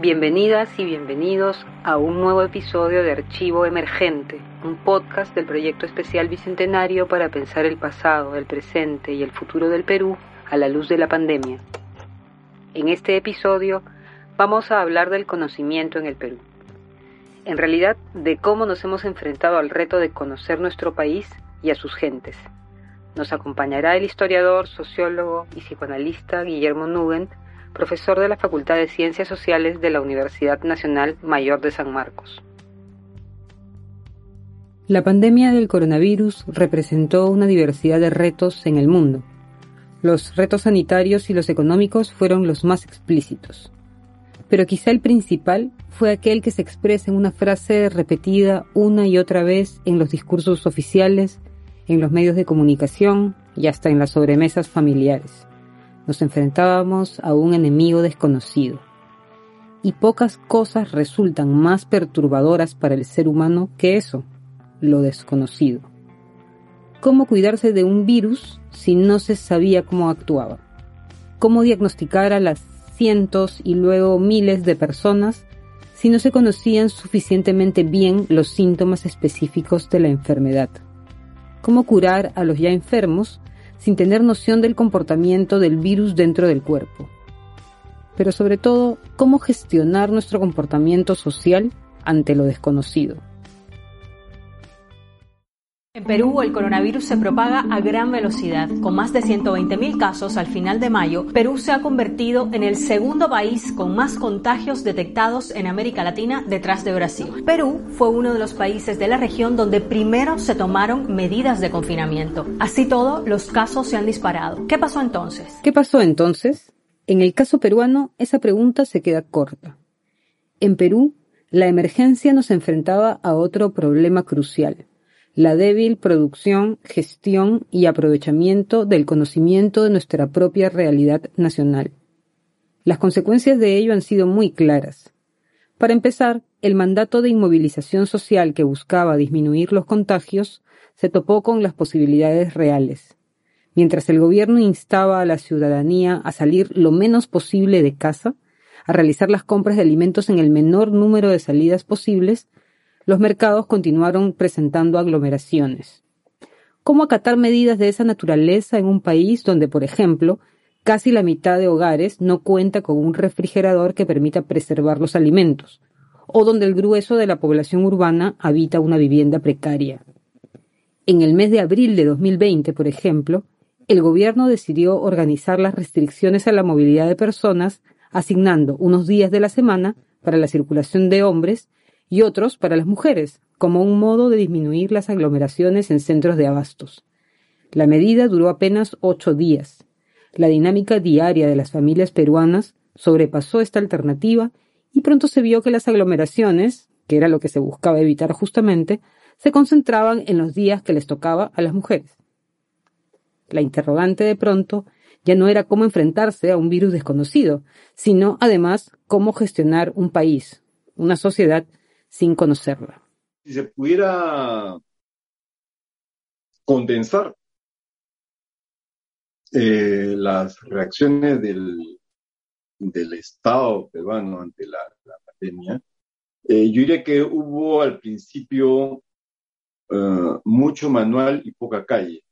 Bienvenidas y bienvenidos a un nuevo episodio de Archivo Emergente, un podcast del proyecto especial Bicentenario para pensar el pasado, el presente y el futuro del Perú a la luz de la pandemia. En este episodio vamos a hablar del conocimiento en el Perú. En realidad, de cómo nos hemos enfrentado al reto de conocer nuestro país y a sus gentes. Nos acompañará el historiador, sociólogo y psicoanalista Guillermo Nugent, profesor de la Facultad de Ciencias Sociales de la Universidad Nacional Mayor de San Marcos. La pandemia del coronavirus representó una diversidad de retos en el mundo. Los retos sanitarios y los económicos fueron los más explícitos. Pero quizá el principal fue aquel que se expresa en una frase repetida una y otra vez en los discursos oficiales, en los medios de comunicación y hasta en las sobremesas familiares nos enfrentábamos a un enemigo desconocido. Y pocas cosas resultan más perturbadoras para el ser humano que eso, lo desconocido. ¿Cómo cuidarse de un virus si no se sabía cómo actuaba? ¿Cómo diagnosticar a las cientos y luego miles de personas si no se conocían suficientemente bien los síntomas específicos de la enfermedad? ¿Cómo curar a los ya enfermos sin tener noción del comportamiento del virus dentro del cuerpo. Pero sobre todo, cómo gestionar nuestro comportamiento social ante lo desconocido. En Perú el coronavirus se propaga a gran velocidad. Con más de 120.000 casos al final de mayo, Perú se ha convertido en el segundo país con más contagios detectados en América Latina detrás de Brasil. Perú fue uno de los países de la región donde primero se tomaron medidas de confinamiento. Así todo, los casos se han disparado. ¿Qué pasó entonces? ¿Qué pasó entonces? En el caso peruano, esa pregunta se queda corta. En Perú, la emergencia nos enfrentaba a otro problema crucial la débil producción, gestión y aprovechamiento del conocimiento de nuestra propia realidad nacional. Las consecuencias de ello han sido muy claras. Para empezar, el mandato de inmovilización social que buscaba disminuir los contagios se topó con las posibilidades reales. Mientras el gobierno instaba a la ciudadanía a salir lo menos posible de casa, a realizar las compras de alimentos en el menor número de salidas posibles, los mercados continuaron presentando aglomeraciones. ¿Cómo acatar medidas de esa naturaleza en un país donde, por ejemplo, casi la mitad de hogares no cuenta con un refrigerador que permita preservar los alimentos, o donde el grueso de la población urbana habita una vivienda precaria? En el mes de abril de 2020, por ejemplo, el gobierno decidió organizar las restricciones a la movilidad de personas, asignando unos días de la semana para la circulación de hombres y otros para las mujeres, como un modo de disminuir las aglomeraciones en centros de abastos. La medida duró apenas ocho días. La dinámica diaria de las familias peruanas sobrepasó esta alternativa y pronto se vio que las aglomeraciones, que era lo que se buscaba evitar justamente, se concentraban en los días que les tocaba a las mujeres. La interrogante de pronto ya no era cómo enfrentarse a un virus desconocido, sino además cómo gestionar un país, una sociedad sin conocerla. Si se pudiera condensar eh, las reacciones del, del, Estado peruano ante la, pandemia, eh, yo diría que hubo al principio eh, mucho manual y poca calle.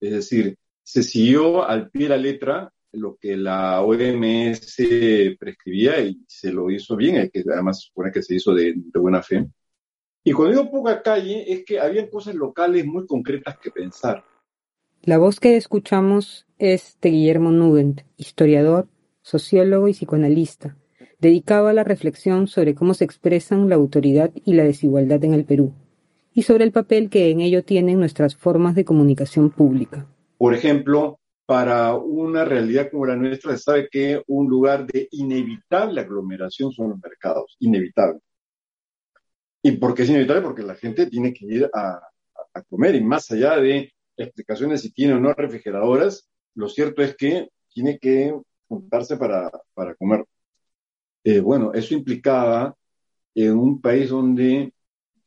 Es decir, se siguió al pie de la letra lo que la OMS prescribía y se lo hizo bien, que además supone que se hizo de, buena fe. Y cuando digo poca calle, es que había cosas locales muy concretas que pensar. La voz que escuchamos es de Guillermo Nugent, historiador, sociólogo y psicoanalista, dedicado a la reflexión sobre cómo se expresan la autoridad y la desigualdad en el Perú, y sobre el papel que en ello tienen nuestras formas de comunicación pública. Por ejemplo, para una realidad como la nuestra, se sabe que un lugar de inevitable aglomeración son los mercados, inevitable. ¿Y por qué es inevitable? Porque la gente tiene que ir a, comer y más allá de explicaciones si tiene o no refrigeradoras, lo cierto es que tiene que juntarse para, comer. Eh, bueno, eso implicaba en un país donde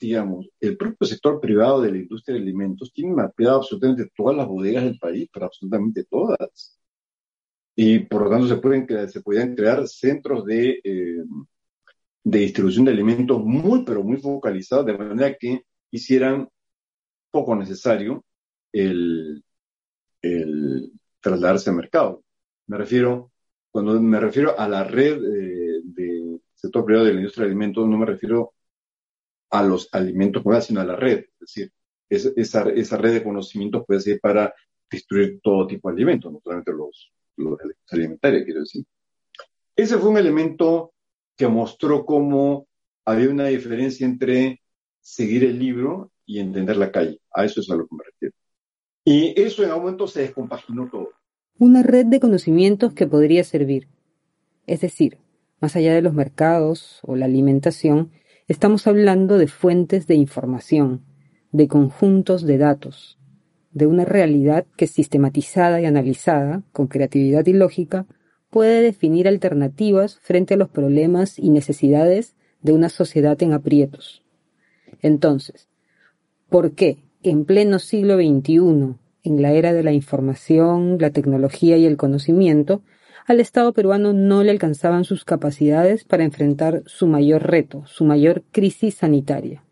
digamos, el propio sector privado de la industria de alimentos tiene mapeado absolutamente todas las bodegas del país, pero absolutamente todas. Y por lo tanto se, pueden crear, se podían crear centros de, eh, de distribución de alimentos muy, pero muy focalizados, de manera que hicieran poco necesario el, el trasladarse al mercado. Me refiero, cuando me refiero a la red eh, de sector privado de la industria de alimentos, no me refiero a los alimentos sino a la red. Es decir, esa, esa red de conocimientos puede ser para distribuir todo tipo de alimentos, no solamente los, los alimentarios, quiero decir. Ese fue un elemento que mostró cómo había una diferencia entre seguir el libro y entender la calle. A eso es a lo que me refiero. Y eso en algún momento se descompaginó todo. Una red de conocimientos que podría servir. Es decir, más allá de los mercados o la alimentación, estamos hablando de fuentes de información, de conjuntos de datos, de una realidad que sistematizada y analizada, con creatividad y lógica, puede definir alternativas frente a los problemas y necesidades de una sociedad en aprietos. Entonces, ¿por qué en pleno siglo XXI, en la era de la información, la tecnología y el conocimiento, al Estado peruano no le alcanzaban sus capacidades para enfrentar su mayor reto, su mayor crisis sanitaria?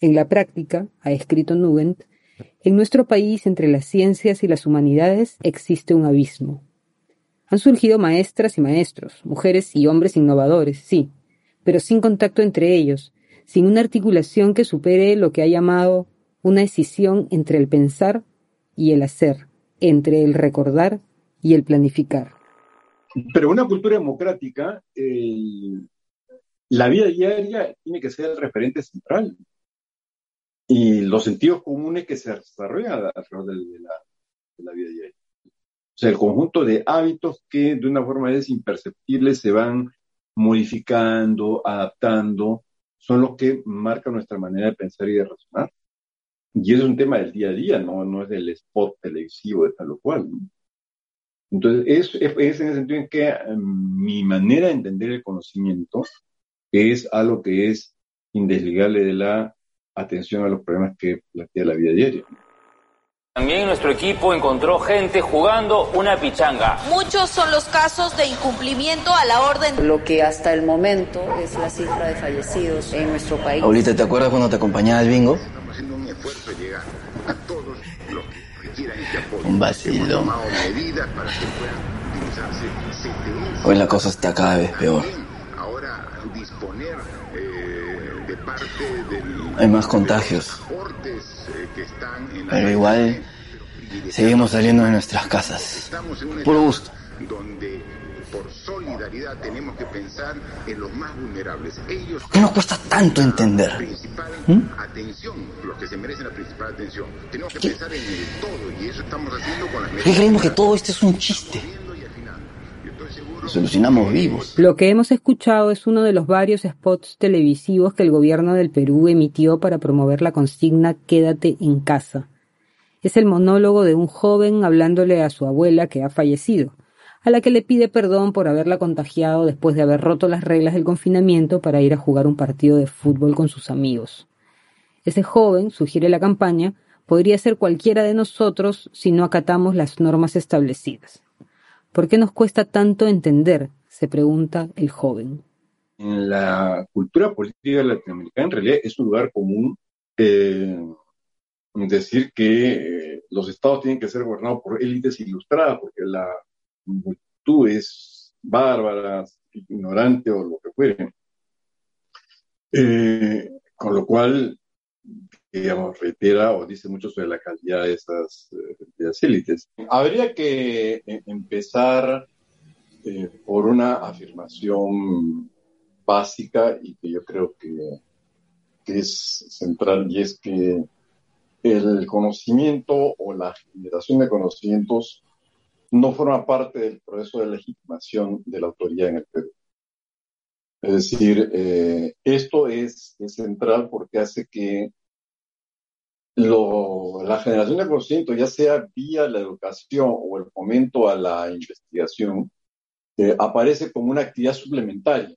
En la práctica, ha escrito Nugent, en nuestro país entre las ciencias y las humanidades existe un abismo. Han surgido maestras y maestros, mujeres y hombres innovadores, sí, pero sin contacto entre ellos, sin una articulación que supere lo que ha llamado una decisión entre el pensar y el hacer, entre el recordar y el planificar. Pero una cultura democrática, la vida diaria tiene que ser el referente central. Y los sentidos comunes que se desarrollan alrededor de la, de la vida diaria. O sea, el conjunto de hábitos que de una forma es imperceptible se van modificando, adaptando, son los que marcan nuestra manera de pensar y de razonar. Y es un tema del día a día, no, no es del spot televisivo de tal o cual. Entonces, es, es, en el sentido en que em, mi manera de entender el conocimiento es algo que es indesligable de la atención a los problemas que plantea la vida diaria. También nuestro equipo encontró gente jugando una pichanga. Muchos son los casos de incumplimiento a la orden. Lo que hasta el momento es la cifra de fallecidos en nuestro país. Ahorita, ¿te acuerdas cuando te acompañaba al bingo? Estamos haciendo un esfuerzo de llegar utilizarse CTS. Hoy la cosa está cada vez peor. Eh. Hay más contagios. eh, Pero igual seguimos saliendo de nuestras casas. Por gusto. donde por solidaridad tenemos que pensar en los más vulnerables. Ellos ¿Por qué nos cuesta tanto entender? principal ¿Mm? atención, los que se merecen la principal atención. Tenemos que pensar en el todo y eso estamos haciendo con las ¿Por qué creemos que todo esto es un chiste? Nos alucinamos vivos. Lo que hemos escuchado es uno de los varios spots televisivos que el gobierno del Perú emitió para promover la consigna Quédate en casa. Es el monólogo de un joven hablándole a su abuela que ha fallecido, a la que le pide perdón por haberla contagiado después de haber roto las reglas del confinamiento para ir a jugar un partido de fútbol con sus amigos. Ese joven, sugiere la campaña, podría ser cualquiera de nosotros si no acatamos las normas establecidas. ¿Por qué nos cuesta tanto entender? se pregunta el joven. En la cultura política latinoamericana, en realidad, es un lugar común eh, decir que eh, los estados tienen que ser gobernados por élites ilustradas, porque la multitud es bárbara, ignorante o lo que fuere. Eh, con lo cual, digamos, reitera o dice mucho sobre la calidad de esas, eh, de élites. Habría que eh, empezar eh, por una afirmación básica y que yo creo que, que es central y es que el conocimiento o la generación de conocimientos no forma parte del proceso de legitimación de la autoridad en el Perú. Es decir, eh, esto es, central porque hace que la generación de conocimiento, ya sea vía la educación o el fomento a la investigación, eh, aparece como una actividad suplementaria.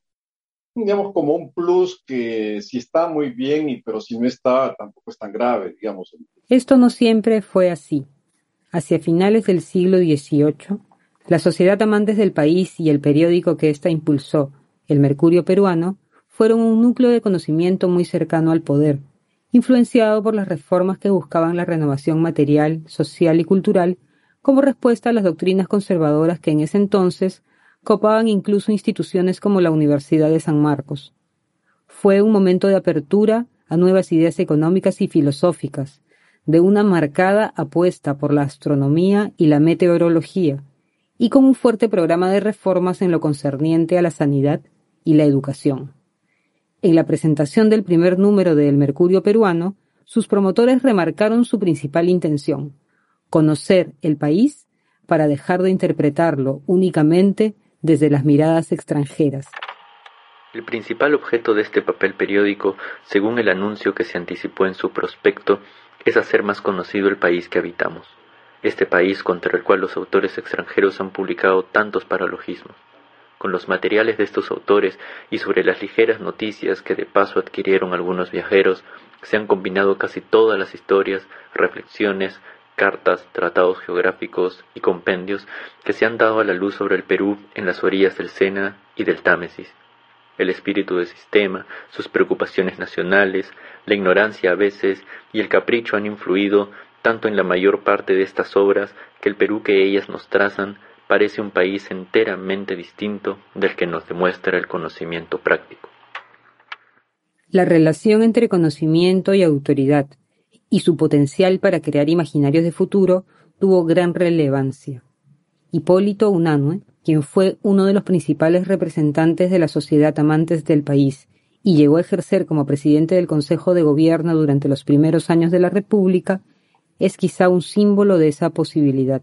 Digamos, como un plus que si está muy bien, y, pero si no está, tampoco es tan grave, digamos. Esto no siempre fue así. Hacia finales del siglo XVIII, la Sociedad Amantes del País y el periódico que ésta impulsó, el Mercurio Peruano, fueron un núcleo de conocimiento muy cercano al poder, influenciado por las reformas que buscaban la renovación material, social y cultural como respuesta a las doctrinas conservadoras que en ese entonces copaban incluso instituciones como la Universidad de San Marcos. Fue un momento de apertura a nuevas ideas económicas y filosóficas, de una marcada apuesta por la astronomía y la meteorología, y con un fuerte programa de reformas en lo concerniente a la sanidad y la educación. En la presentación del primer número de El Mercurio peruano, sus promotores remarcaron su principal intención, conocer el país para dejar de interpretarlo únicamente desde las miradas extranjeras. El principal objeto de este papel periódico, según el anuncio que se anticipó en su prospecto, es hacer más conocido el país que habitamos, este país contra el cual los autores extranjeros han publicado tantos paralogismos. Con los materiales de estos autores y sobre las ligeras noticias que de paso adquirieron algunos viajeros, se han combinado casi todas las historias, reflexiones, cartas, tratados geográficos y compendios que se han dado a la luz sobre el Perú en las orillas del Sena y del Támesis el espíritu del sistema, sus preocupaciones nacionales, la ignorancia a veces y el capricho han influido tanto en la mayor parte de estas obras que el Perú que ellas nos trazan parece un país enteramente distinto del que nos demuestra el conocimiento práctico. La relación entre conocimiento y autoridad y su potencial para crear imaginarios de futuro tuvo gran relevancia. Hipólito Unanue quien fue uno de los principales representantes de la sociedad amantes del país y llegó a ejercer como presidente del Consejo de Gobierno durante los primeros años de la República, es quizá un símbolo de esa posibilidad.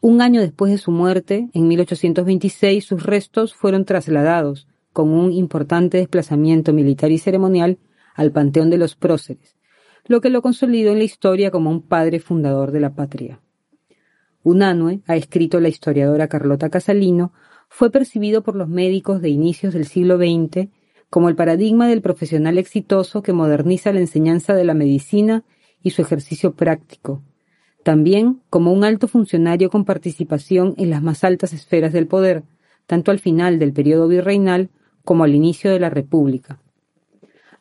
Un año después de su muerte, en 1826, sus restos fueron trasladados, con un importante desplazamiento militar y ceremonial, al Panteón de los Próceres, lo que lo consolidó en la historia como un padre fundador de la patria. Unanue, ha escrito la historiadora Carlota Casalino, fue percibido por los médicos de inicios del siglo XX como el paradigma del profesional exitoso que moderniza la enseñanza de la medicina y su ejercicio práctico, también como un alto funcionario con participación en las más altas esferas del poder, tanto al final del periodo virreinal como al inicio de la República.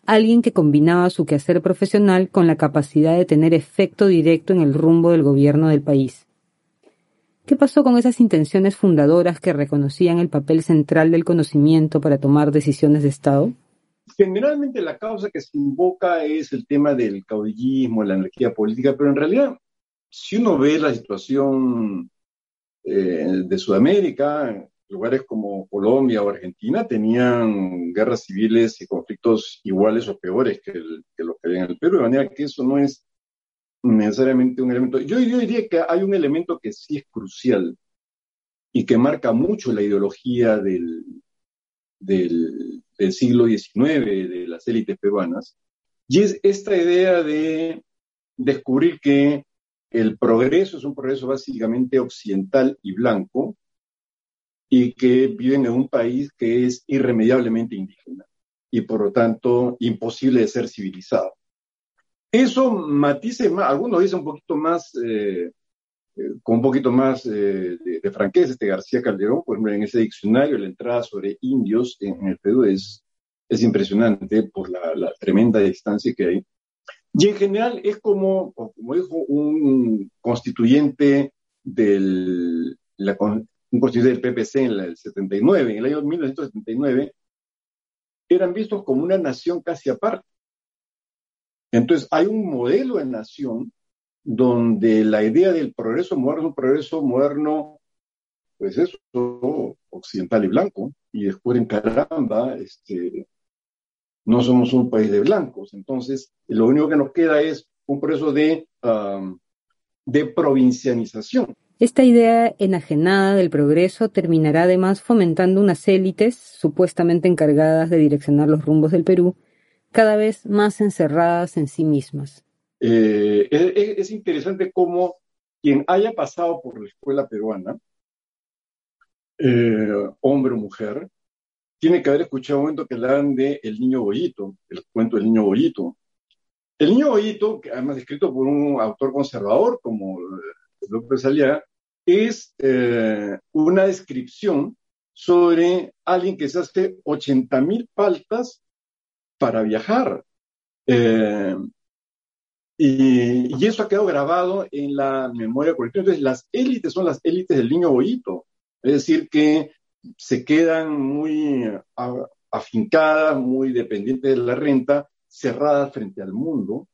Alguien que combinaba su quehacer profesional con la capacidad de tener efecto directo en el rumbo del gobierno del país. ¿Qué pasó con esas intenciones fundadoras que reconocían el papel central del conocimiento para tomar decisiones de Estado? Generalmente la causa que se invoca es el tema del caudillismo, la energía política, pero en realidad, si uno ve la situación eh, de Sudamérica, lugares como Colombia o Argentina tenían guerras civiles y conflictos iguales o peores que, que los que había en el Perú, de manera que eso no es necesariamente un elemento. Yo, yo diría que hay un elemento que sí es crucial y que marca mucho la ideología del, del, del siglo XIX, de las élites peruanas, y es esta idea de descubrir que el progreso es un progreso básicamente occidental y blanco, y que viven en un país que es irremediablemente indígena y por lo tanto imposible de ser civilizado. Eso matice más, algunos dicen un poquito más, eh, eh, con un poquito más eh, de, franqueza, este García Calderón, por ejemplo, en ese diccionario, la entrada sobre indios en, el Perú es, es impresionante por la, tremenda distancia que hay. Y en general es como, como dijo un constituyente del, un constituyente del PPC en el 79, en el año 1979, eran vistos como una nación casi aparte entonces, hay un modelo de nación donde la idea del progreso moderno, progreso moderno, pues eso, occidental y blanco, y después en caramba, este, no somos un país de blancos. Entonces, lo único que nos queda es un proceso de, de provincianización. Esta idea enajenada del progreso terminará además fomentando unas élites supuestamente encargadas de direccionar los rumbos del Perú, cada vez más encerradas en sí mismas. Eh, es, interesante cómo quien haya pasado por la escuela peruana, eh, hombre o mujer, tiene que haber escuchado un momento que hablan de El Niño Bollito, el cuento del Niño Bollito. El Niño Bollito, que además escrito por un autor conservador como López Aliaga, es eh, una descripción sobre alguien que se hace 80 mil faltas para viajar. Eh, y, eso ha quedado grabado en la memoria colectiva. Entonces, las élites son las élites del niño bollito. Es decir, que se quedan muy afincadas, muy dependientes de la renta, cerradas frente al mundo.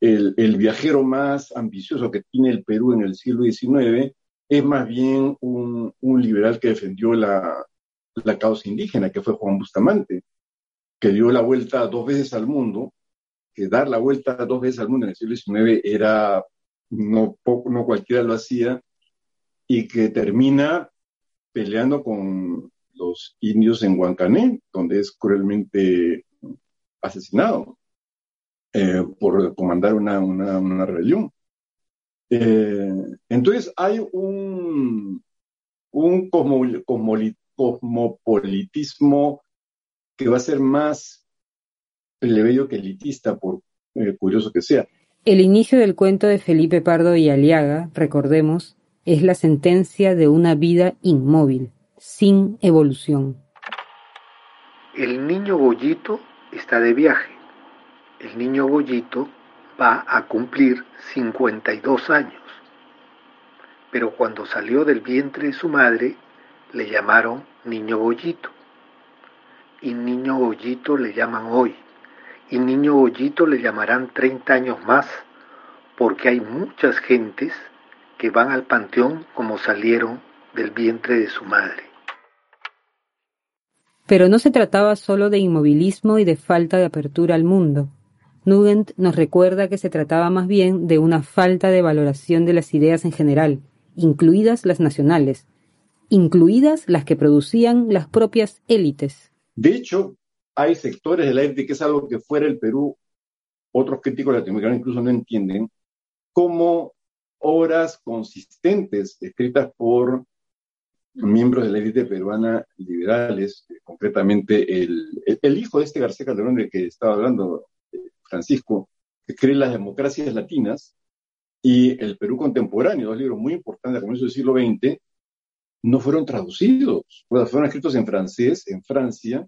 El, viajero más ambicioso que tiene el Perú en el siglo XIX es más bien un, liberal que defendió la, causa indígena, que fue Juan Bustamante, que dio la vuelta dos veces al mundo, que dar la vuelta dos veces al mundo en el siglo XIX era, no, no cualquiera lo hacía, y que termina peleando con los indios en Huancané, donde es cruelmente asesinado eh, por comandar una, una, una rebelión. Eh, entonces hay un, un cosmopolitismo que va a ser más plebeyo que elitista, por eh, curioso que sea. El inicio del cuento de Felipe Pardo y Aliaga, recordemos, es la sentencia de una vida inmóvil, sin evolución. El niño Bollito está de viaje. El niño Bollito va a cumplir 52 años. Pero cuando salió del vientre de su madre, le llamaron niño bollito. Y niño bollito le llaman hoy. Y niño bollito le llamarán 30 años más, porque hay muchas gentes que van al panteón como salieron del vientre de su madre. Pero no se trataba solo de inmovilismo y de falta de apertura al mundo. Nugent nos recuerda que se trataba más bien de una falta de valoración de las ideas en general, incluidas las nacionales, incluidas las que producían las propias élites. De hecho, hay sectores de la que es algo que fuera el Perú, otros críticos latinoamericanos incluso no entienden, como obras consistentes escritas por miembros de la élite peruana liberales, concretamente el, el, hijo de este García Calderón del que estaba hablando, Francisco, que cree las democracias latinas y el Perú contemporáneo, dos libros muy importantes a comienzos del siglo XX, no fueron traducidos, fueron escritos en francés, en Francia,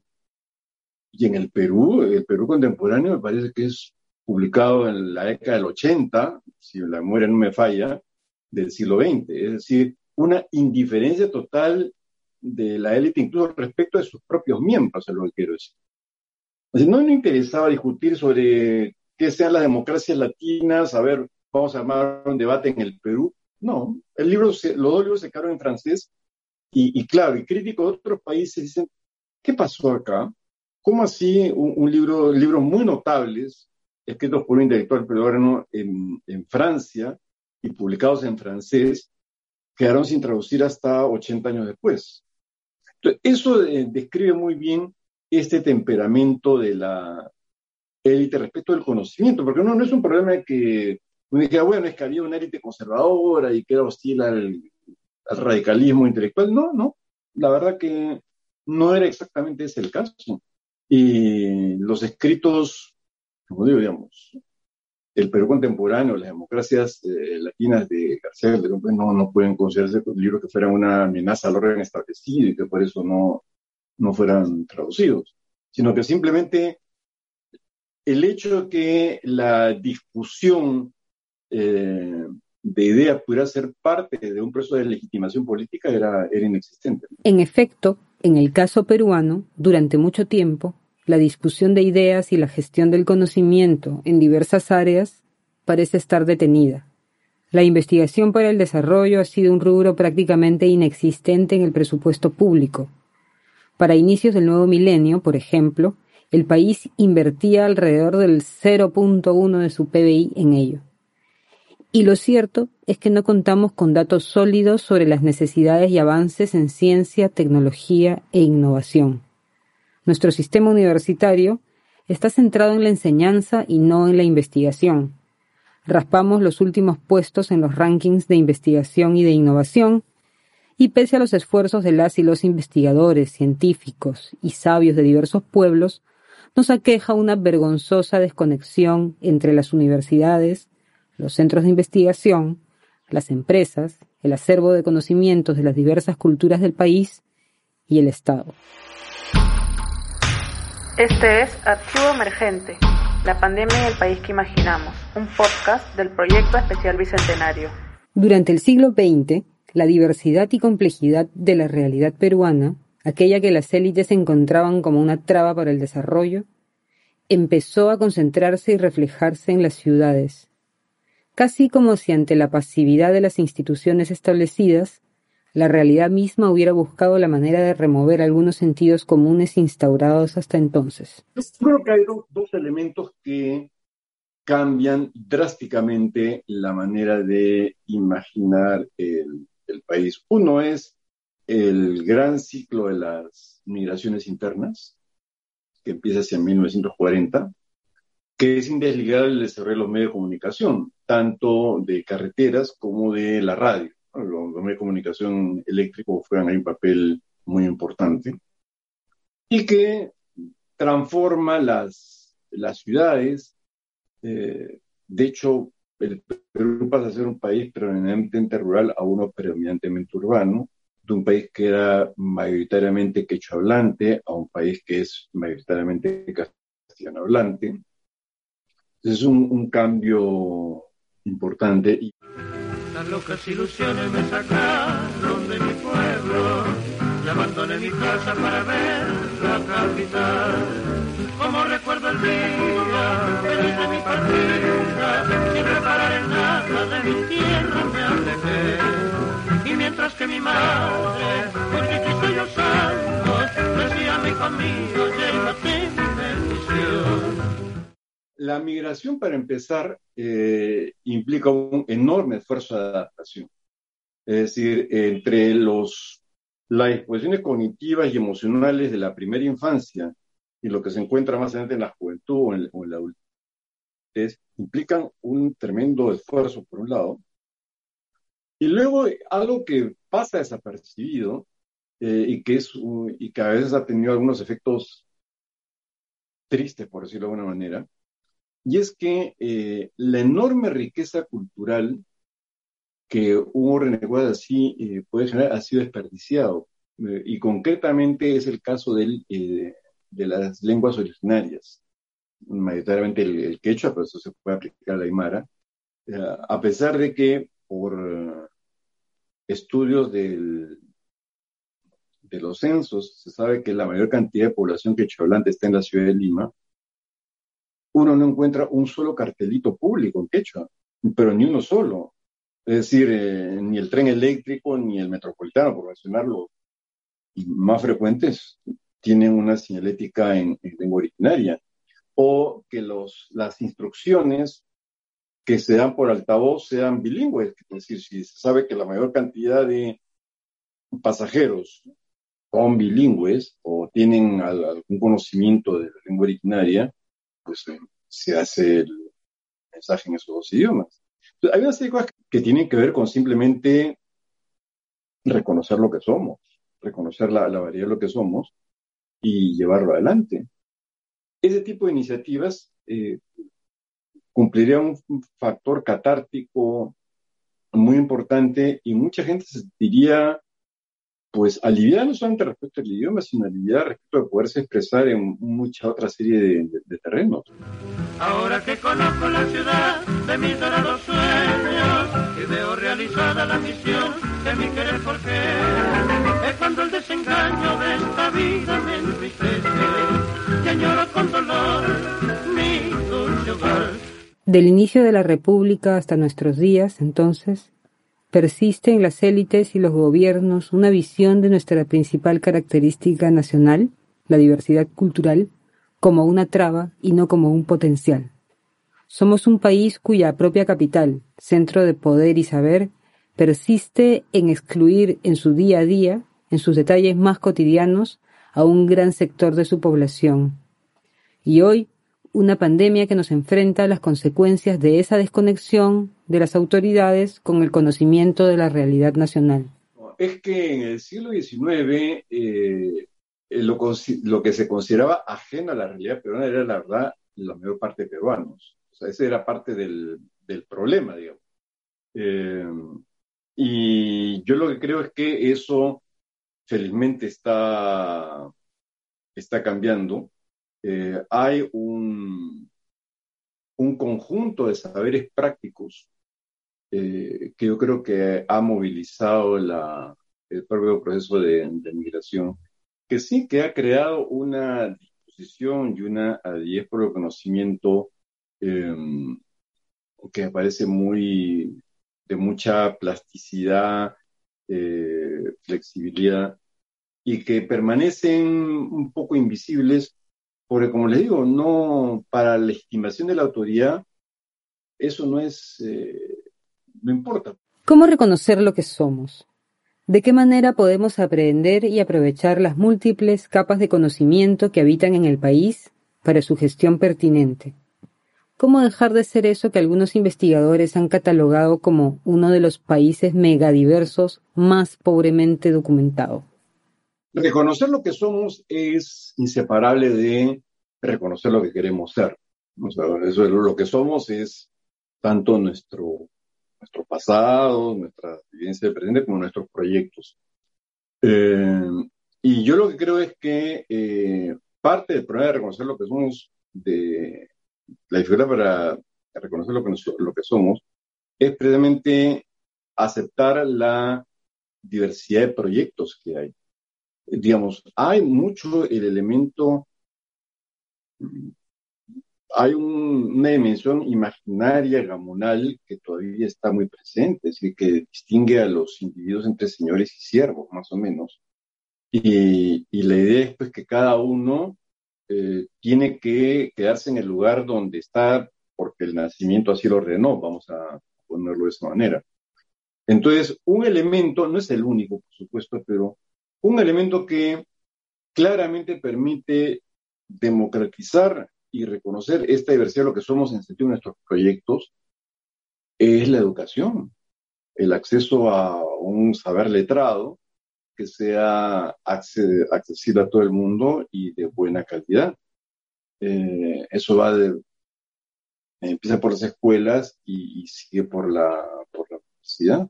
y en el Perú, el Perú contemporáneo me parece que es publicado en la década del 80, si la memoria no me falla, del siglo XX. Es decir, una indiferencia total de la élite, incluso respecto de sus propios miembros, es lo que quiero decir no me interesaba discutir sobre qué sean las democracias latinas, a ver, vamos a armar un debate en el Perú. No, el libro los dos libros se quedaron en francés y, claro, y críticos de otros países dicen, ¿qué pasó acá? ¿Cómo así un, libro, libros muy notables, escritos por un intelectual peruano en, en Francia y publicados en francés, quedaron sin traducir hasta 80 años después? Entonces, eso eh, describe muy bien este temperamento de la élite respecto del conocimiento, porque no, no es un problema que uno dijera, bueno, es que había una élite conservadora y que era hostil al, radicalismo intelectual. No, no, la verdad que no era exactamente ese el caso. Y los escritos, como digo, digamos, el Perú contemporáneo, las democracias eh, latinas de García pues no, no pueden considerarse libros que fueran una amenaza al orden establecido y que por eso no, no fueran traducidos, sino que simplemente el hecho de que la discusión eh, de ideas pudiera ser parte de un proceso de legitimación política era, era inexistente. En efecto, en el caso peruano, durante mucho tiempo, la discusión de ideas y la gestión del conocimiento en diversas áreas parece estar detenida. La investigación para el desarrollo ha sido un rubro prácticamente inexistente en el presupuesto público, para inicios del nuevo milenio, por ejemplo, el país invertía alrededor del 0.1 de su PBI en ello. Y lo cierto es que no contamos con datos sólidos sobre las necesidades y avances en ciencia, tecnología e innovación. Nuestro sistema universitario está centrado en la enseñanza y no en la investigación. Raspamos los últimos puestos en los rankings de investigación y de innovación y pese a los esfuerzos de las y los investigadores, científicos y sabios de diversos pueblos, nos aqueja una vergonzosa desconexión entre las universidades, los centros de investigación, las empresas, el acervo de conocimientos de las diversas culturas del país y el Estado. Este es Archivo Emergente, la pandemia y el país que imaginamos, un podcast del Proyecto Especial Bicentenario. Durante el siglo XX, la diversidad y complejidad de la realidad peruana, aquella que las élites encontraban como una traba para el desarrollo, empezó a concentrarse y reflejarse en las ciudades, casi como si ante la pasividad de las instituciones establecidas, la realidad misma hubiera buscado la manera de remover algunos sentidos comunes instaurados hasta entonces. Creo que hay dos elementos que cambian drásticamente la manera de imaginar el, el país. Uno es el gran ciclo de las migraciones internas, que empieza hacia 1940, que es indesligable el desarrollo de los medios de comunicación, tanto de carreteras como de la radio. Los, medios de comunicación eléctricos juegan ahí un papel muy importante y que transforma las, las ciudades. Eh, de hecho, el Perú pasa a ser un país predominantemente rural a uno predominantemente urbano, de un país que era mayoritariamente quechua hablante a un país que es mayoritariamente castellano hablante. Es un, un cambio importante. Las locas ilusiones me sacaron de mi pueblo y abandoné mi casa para ver la capital. Como recuerdo el día que desde mi partida, sin reparar en nada de mi tierra me alejé. Y mientras que mi madre, porque quiso yo santo, decía mi conmigo, llévate mi bendición. La migración, para empezar, eh, implica un enorme esfuerzo de adaptación. Es decir, entre los, las disposiciones cognitivas y emocionales de la primera infancia y lo que se encuentra más adelante en la juventud o en, o en la adultez, implican un tremendo esfuerzo, por un lado. Y luego, algo que pasa desapercibido eh, y, que es, y que a veces ha tenido algunos efectos tristes, por decirlo de alguna manera, y es que eh, la enorme riqueza cultural que un orden así eh, puede generar ha sido desperdiciado. Eh, y concretamente es el caso del, de las lenguas originarias, mayoritariamente el, el, quechua, pero eso se puede aplicar a la aymara, a pesar de que por estudios de los censos se sabe que la mayor cantidad de población quechua hablante está en la ciudad de Lima, uno no encuentra un solo cartelito público en quechua, pero ni uno solo. Es decir, eh, ni el tren eléctrico ni el metropolitano, por mencionarlo, más frecuentes, tienen una señalética en, en lengua originaria. O que las instrucciones que se dan por altavoz sean bilingües. Es decir, si se sabe que la mayor cantidad de pasajeros son bilingües o tienen algún conocimiento de la lengua originaria, pues eh, se hace el mensaje en esos dos idiomas. Hay una serie cosas que tienen que ver con simplemente reconocer lo que somos, reconocer la, la variedad de lo que somos y llevarlo adelante. Ese tipo de iniciativas eh, cumpliría un factor catártico muy importante y mucha gente se sentiría pues aliviada no solamente respecto al idioma, sino aliviada respecto de poderse expresar en mucha otra serie de, de, de, terrenos. Ahora que conozco la ciudad de mis dorados sueños y veo realizada la misión de mi querer porque es cuando el desengaño de esta vida me entristece y añoro con dolor mi dulce hogar. Del inicio de la República hasta nuestros días, entonces, persiste en las élites y los gobiernos una visión de nuestra principal característica nacional, la diversidad cultural, como una traba y no como un potencial. Somos un país cuya propia capital, centro de poder y saber, persiste en excluir en su día a día, en sus detalles más cotidianos, a un gran sector de su población. Y hoy una pandemia que nos enfrenta a las consecuencias de esa desconexión de las autoridades con el conocimiento de la realidad nacional. Es que en el siglo XIX eh, lo, lo, que se consideraba ajeno a la realidad peruana era la verdad la mayor parte de peruanos. O sea, ese era parte del, del problema, digamos. Eh, y yo lo que creo es que eso felizmente está, está cambiando. Eh, hay un, un conjunto de saberes prácticos eh, que yo creo que ha movilizado el propio proceso de, migración, que sí que ha creado una disposición y una y por el conocimiento em, que parece muy de mucha plasticidad, eh, flexibilidad, y que permanecen un poco invisibles, porque como les digo, no para la estimación de la autoridad, eso no es, eh, no importa. ¿Cómo reconocer lo que somos? ¿De qué manera podemos aprender y aprovechar las múltiples capas de conocimiento que habitan en el país para su gestión pertinente? ¿Cómo dejar de ser eso que algunos investigadores han catalogado como uno de los países megadiversos más pobremente documentado? Reconocer lo que somos es inseparable de reconocer lo que queremos ser. eso es lo que somos es tanto nuestro, nuestro pasado, nuestra vivencia de presente, como nuestros proyectos. Eh, y yo lo que creo es que eh, parte del problema de reconocer lo que somos la dificultad para reconocer lo que, lo que somos es precisamente aceptar la diversidad de proyectos que hay. Digamos, hay mucho el elemento, hay una dimensión imaginaria, gamonal, que todavía está muy presente, es decir, que distingue a los individuos entre señores y siervos, más o menos. Y, y la idea es pues, que cada uno eh, tiene que quedarse en el lugar donde está porque el nacimiento así lo ordenó, vamos a ponerlo de esa manera. Entonces, un elemento, no es el único, por supuesto, pero un elemento que claramente permite democratizar y reconocer esta diversidad de lo que somos en sentido de nuestros proyectos es la educación, el acceso a un saber letrado, que sea accesible a todo el mundo y de buena calidad. Eh, eso va de, empieza por las escuelas y, sigue por la, por la universidad,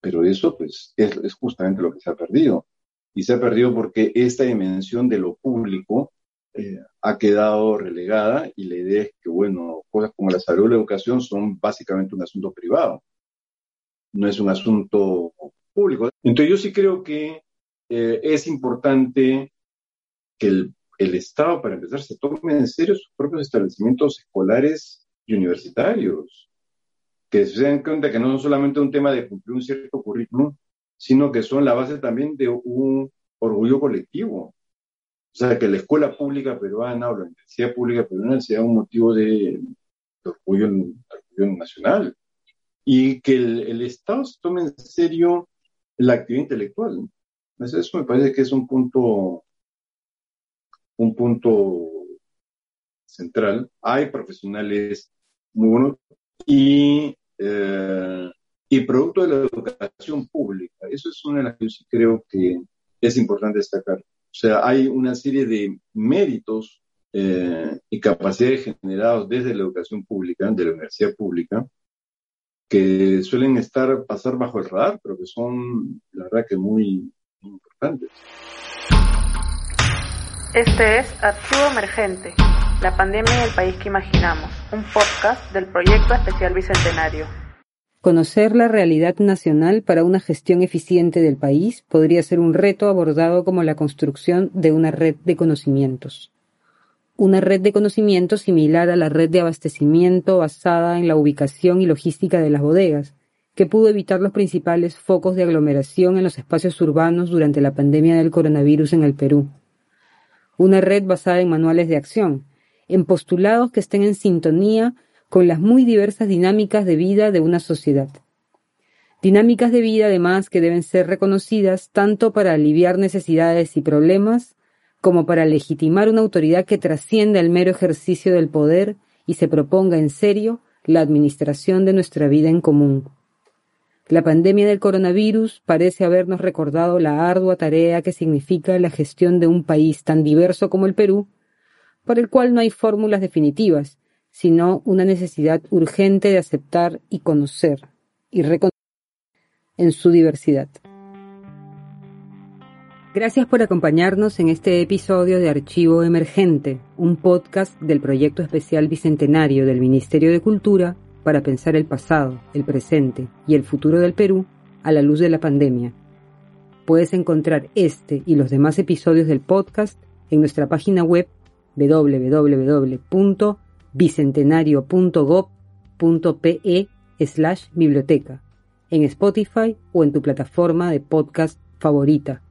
pero eso pues es, justamente lo que se ha perdido. Y se ha perdido porque esta dimensión de lo público eh, ha quedado relegada y la idea es que, bueno, cosas como la salud y la educación son básicamente un asunto privado, no es un asunto público. Entonces yo sí creo que eh, es importante que el, Estado, para empezar, se tome en serio sus propios establecimientos escolares y universitarios, que se den cuenta que no son solamente un tema de cumplir un cierto currículum, sino que son la base también de un orgullo colectivo. O sea, que la escuela pública peruana o la universidad pública peruana sea un motivo de, orgullo, nacional. Y que el, el, Estado se tome en serio la actividad intelectual. Eso me parece que es un punto, un punto central. Hay profesionales muy buenos y, eh, y producto de la educación pública. Eso es una de las que yo sí creo que es importante destacar. O sea, hay una serie de méritos eh, y capacidades generados desde la educación pública, de la universidad pública, que suelen estar, pasar bajo el radar, pero que son, la verdad, que muy, importantes. Este es Archivo Emergente, la pandemia y el país que imaginamos, un podcast del Proyecto Especial Bicentenario. Conocer la realidad nacional para una gestión eficiente del país podría ser un reto abordado como la construcción de una red de conocimientos. Una red de conocimientos similar a la red de abastecimiento basada en la ubicación y logística de las bodegas, que pudo evitar los principales focos de aglomeración en los espacios urbanos durante la pandemia del coronavirus en el Perú. Una red basada en manuales de acción, en postulados que estén en sintonía con las muy diversas dinámicas de vida de una sociedad. Dinámicas de vida además que deben ser reconocidas tanto para aliviar necesidades y problemas como para legitimar una autoridad que trascienda el mero ejercicio del poder y se proponga en serio la administración de nuestra vida en común. La pandemia del coronavirus parece habernos recordado la ardua tarea que significa la gestión de un país tan diverso como el Perú, por el cual no hay fórmulas definitivas, sino una necesidad urgente de aceptar y conocer y reconocer en su diversidad. Gracias por acompañarnos en este episodio de Archivo Emergente, un podcast del proyecto especial bicentenario del Ministerio de Cultura para pensar el pasado, el presente y el futuro del Perú a la luz de la pandemia. Puedes encontrar este y los demás episodios del podcast en nuestra página web www.bicentenario.gov.pe slash biblioteca, en Spotify o en tu plataforma de podcast favorita.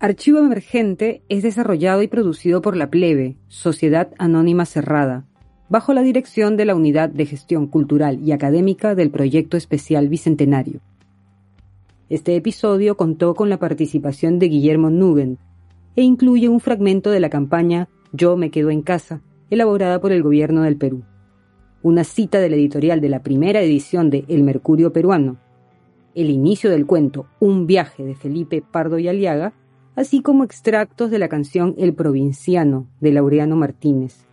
Archivo Emergente es desarrollado y producido por la Plebe, Sociedad Anónima Cerrada, bajo la dirección de la Unidad de Gestión Cultural y Académica del Proyecto Especial Bicentenario. Este episodio contó con la participación de Guillermo Nugent e incluye un fragmento de la campaña Yo me quedo en casa, elaborada por el Gobierno del Perú. Una cita del editorial de la primera edición de El Mercurio Peruano, el inicio del cuento Un viaje de Felipe Pardo y Aliaga, así como extractos de la canción El Provinciano de Laureano Martínez.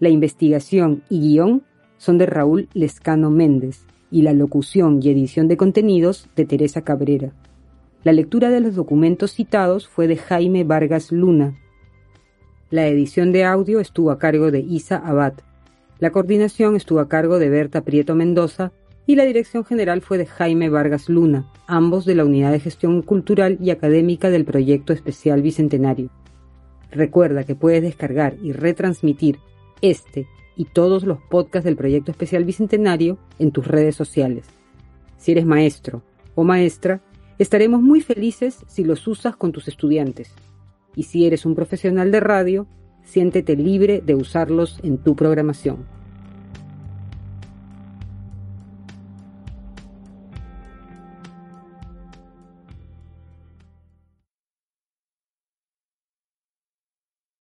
La investigación y guion son de Raúl Lescano Méndez y la locución y edición de contenidos de Teresa Cabrera. La lectura de los documentos citados fue de Jaime Vargas Luna. La edición de audio estuvo a cargo de Isa Abad. La coordinación estuvo a cargo de Berta Prieto Mendoza y la dirección general fue de Jaime Vargas Luna, ambos de la Unidad de Gestión Cultural y Académica del Proyecto Especial Bicentenario. Recuerda que puedes descargar y retransmitir este y todos los podcasts del Proyecto Especial Bicentenario en tus redes sociales. Si eres maestro o maestra, estaremos muy felices si los usas con tus estudiantes. Y si eres un profesional de radio, siéntete libre de usarlos en tu programación.